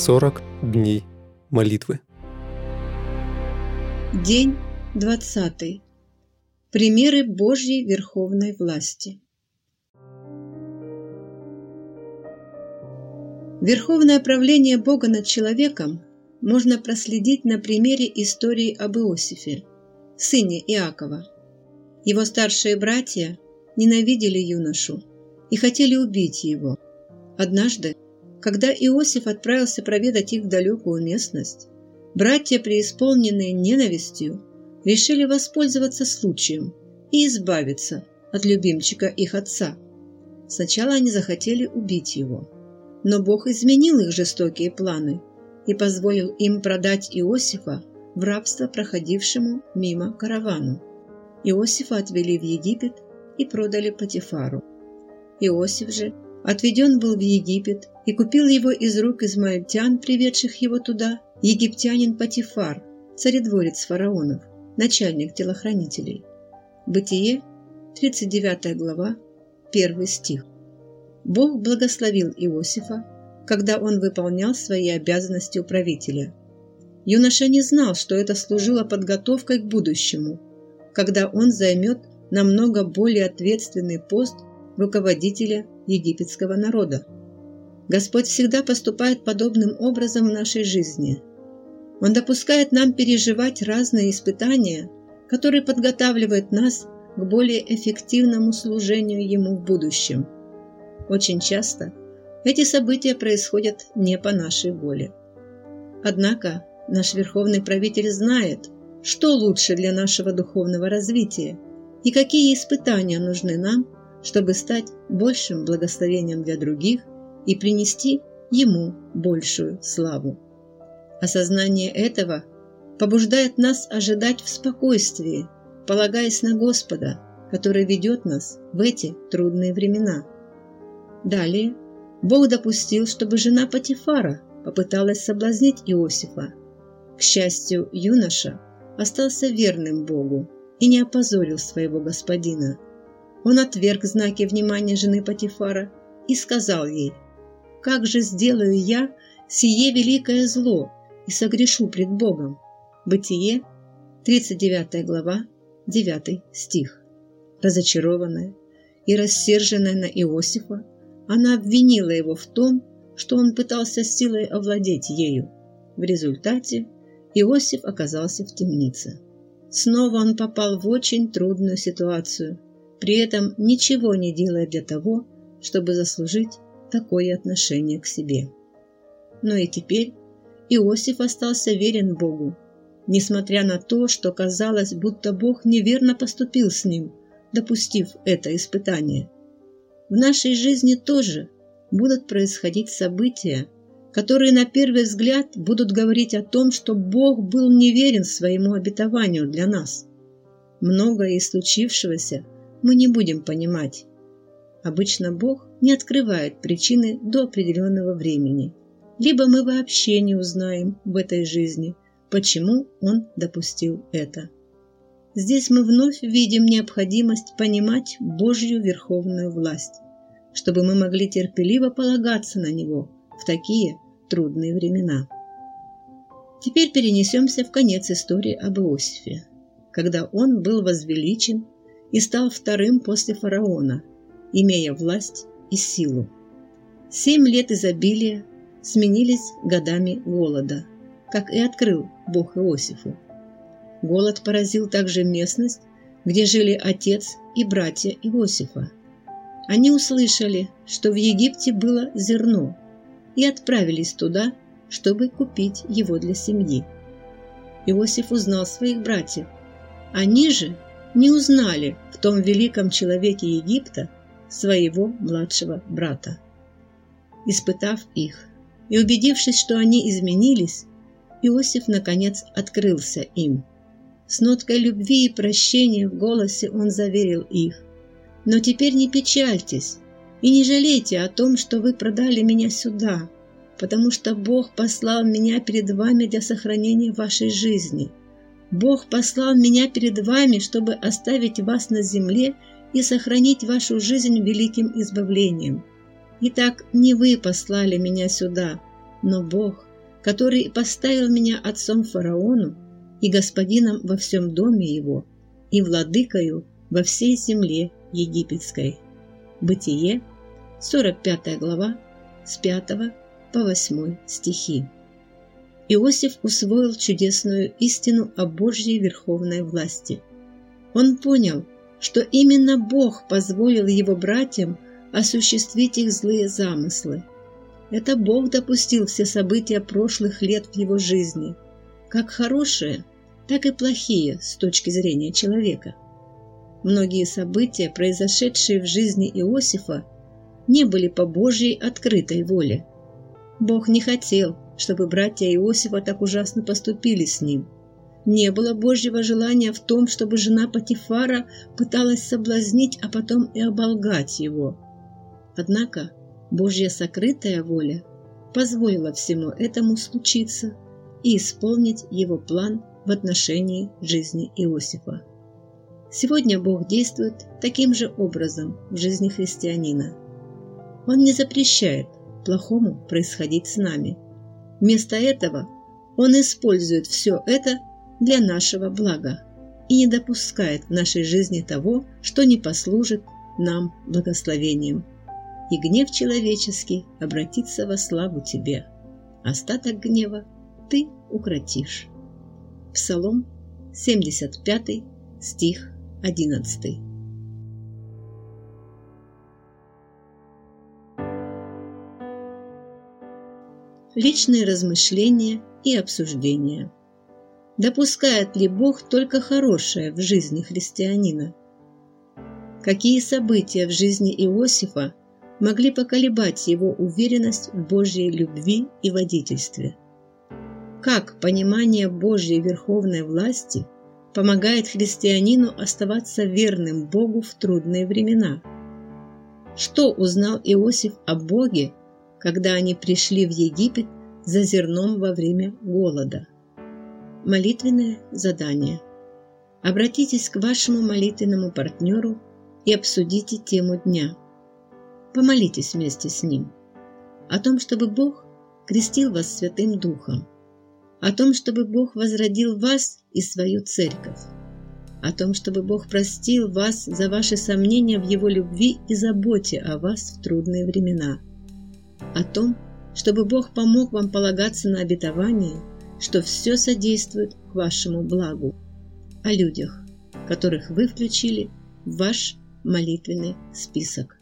40 дней молитвы. День 20. Примеры Божьей верховной власти. Верховное правление Бога над человеком можно проследить на примере истории об Иосифе, сыне Иакова. Его старшие братья ненавидели юношу и хотели убить его. Однажды, когда Иосиф отправился проведать их в далекую местность, братья, преисполненные ненавистью, решили воспользоваться случаем и избавиться от любимчика их отца. Сначала они захотели убить его, но Бог изменил их жестокие планы и позволил им продать Иосифа в рабство проходившему мимо каравану. Иосифа отвели в Египет и продали Патифару. Иосиф же отведен был в Египет и купил его из рук измаильтян, приведших его туда, египтянин Патифар, царедворец фараонов, начальник телохранителей. Бытие, 39 глава, 1 стих. Бог благословил Иосифа, когда он выполнял свои обязанности управителя. Юноша не знал, что это служило подготовкой к будущему, когда он займет намного более ответственный пост руководителя египетского народа. Господь всегда поступает подобным образом в нашей жизни. Он допускает нам переживать разные испытания, которые подготавливают нас к более эффективному служению Ему в будущем. Очень часто эти события происходят не по нашей воле. Однако наш Верховный Правитель знает, что лучше для нашего духовного развития и какие испытания нужны нам – чтобы стать большим благословением для других и принести Ему большую славу. Осознание этого побуждает нас ожидать в спокойствии, полагаясь на Господа, который ведет нас в эти трудные времена. Далее Бог допустил, чтобы жена Патифара попыталась соблазнить Иосифа. К счастью, юноша остался верным Богу и не опозорил своего господина – он отверг знаки внимания жены Патифара и сказал ей, «Как же сделаю я сие великое зло и согрешу пред Богом?» Бытие, 39 глава, 9 стих. Разочарованная и рассерженная на Иосифа, она обвинила его в том, что он пытался силой овладеть ею. В результате Иосиф оказался в темнице. Снова он попал в очень трудную ситуацию – при этом ничего не делая для того, чтобы заслужить такое отношение к себе. Но и теперь Иосиф остался верен Богу, несмотря на то, что казалось, будто Бог неверно поступил с ним, допустив это испытание. В нашей жизни тоже будут происходить события, которые на первый взгляд будут говорить о том, что Бог был неверен своему обетованию для нас. Многое из случившегося – мы не будем понимать. Обычно Бог не открывает причины до определенного времени. Либо мы вообще не узнаем в этой жизни, почему Он допустил это. Здесь мы вновь видим необходимость понимать Божью верховную власть, чтобы мы могли терпеливо полагаться на Него в такие трудные времена. Теперь перенесемся в конец истории об Иосифе, когда он был возвеличен и стал вторым после фараона, имея власть и силу. Семь лет изобилия сменились годами голода, как и открыл Бог Иосифу. Голод поразил также местность, где жили отец и братья Иосифа. Они услышали, что в Египте было зерно, и отправились туда, чтобы купить его для семьи. Иосиф узнал своих братьев. Они же не узнали в том великом человеке Египта своего младшего брата. Испытав их и убедившись, что они изменились, Иосиф, наконец, открылся им. С ноткой любви и прощения в голосе он заверил их. «Но теперь не печальтесь и не жалейте о том, что вы продали меня сюда, потому что Бог послал меня перед вами для сохранения вашей жизни. Бог послал меня перед вами, чтобы оставить вас на земле и сохранить вашу жизнь великим избавлением. Итак, не вы послали меня сюда, но Бог, который поставил меня отцом фараону и господином во всем доме его, и владыкою во всей земле египетской. Бытие, 45 глава, с 5 по 8 стихи. Иосиф усвоил чудесную истину о Божьей верховной власти. Он понял, что именно Бог позволил его братьям осуществить их злые замыслы. Это Бог допустил все события прошлых лет в его жизни, как хорошие, так и плохие с точки зрения человека. Многие события, произошедшие в жизни Иосифа, не были по Божьей открытой воле. Бог не хотел, чтобы братья Иосифа так ужасно поступили с ним. Не было Божьего желания в том, чтобы жена Патифара пыталась соблазнить, а потом и оболгать его. Однако Божья сокрытая воля позволила всему этому случиться и исполнить его план в отношении жизни Иосифа. Сегодня Бог действует таким же образом в жизни христианина. Он не запрещает плохому происходить с нами. Вместо этого Он использует все это для нашего блага и не допускает в нашей жизни того, что не послужит нам благословением. И гнев человеческий обратится во славу тебе. Остаток гнева ты укротишь. Псалом 75 стих 11. Личные размышления и обсуждения. Допускает ли Бог только хорошее в жизни христианина? Какие события в жизни Иосифа могли поколебать его уверенность в Божьей любви и водительстве? Как понимание Божьей верховной власти помогает христианину оставаться верным Богу в трудные времена? Что узнал Иосиф о Боге, когда они пришли в Египет за зерном во время голода? Молитвенное задание. Обратитесь к вашему молитвенному партнеру и обсудите тему дня. Помолитесь вместе с ним о том, чтобы Бог крестил вас Святым Духом, о том, чтобы Бог возродил вас и свою церковь, о том, чтобы Бог простил вас за ваши сомнения в Его любви и заботе о вас в трудные времена, о том, чтобы Бог помог вам полагаться на обетование, что все содействует к вашему благу, о людях, которых вы включили в ваш молитвенный список.